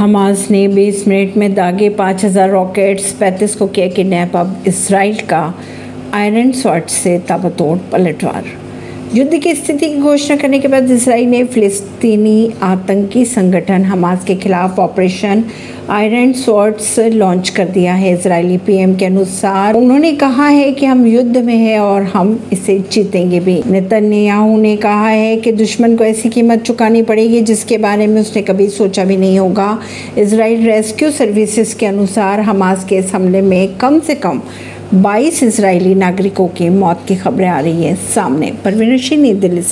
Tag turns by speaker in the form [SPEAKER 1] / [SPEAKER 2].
[SPEAKER 1] Hamas ने 20 minute में दागे 5000 रॉकेट्स 35 को किया किडनैप। अब इसराइल का आयरन स्वाट से ताबतोड़ पलटवार। युद्ध की स्थिति की घोषणा करने के बाद इसराइल ने फिलिस्तीनी आतंकी संगठन हमास के खिलाफ ऑपरेशन आयरन स्वॉर्ड्स लॉन्च कर दिया है। इजरायली पीएम के अनुसार उन्होंने कहा है कि हम युद्ध में हैं और हम इसे जीतेंगे भी। नेतन्याहू ने कहा है कि दुश्मन को ऐसी कीमत चुकानी पड़ेगी जिसके बारे में उसने कभी सोचा भी नहीं होगा। इसराइल रेस्क्यू सर्विसेज़ के अनुसार हमास के इस हमले में कम से कम 22 इसराइली नागरिकों की मौत की खबरें आ रही है सामने। परवीन सिंह, नई दिल्ली से।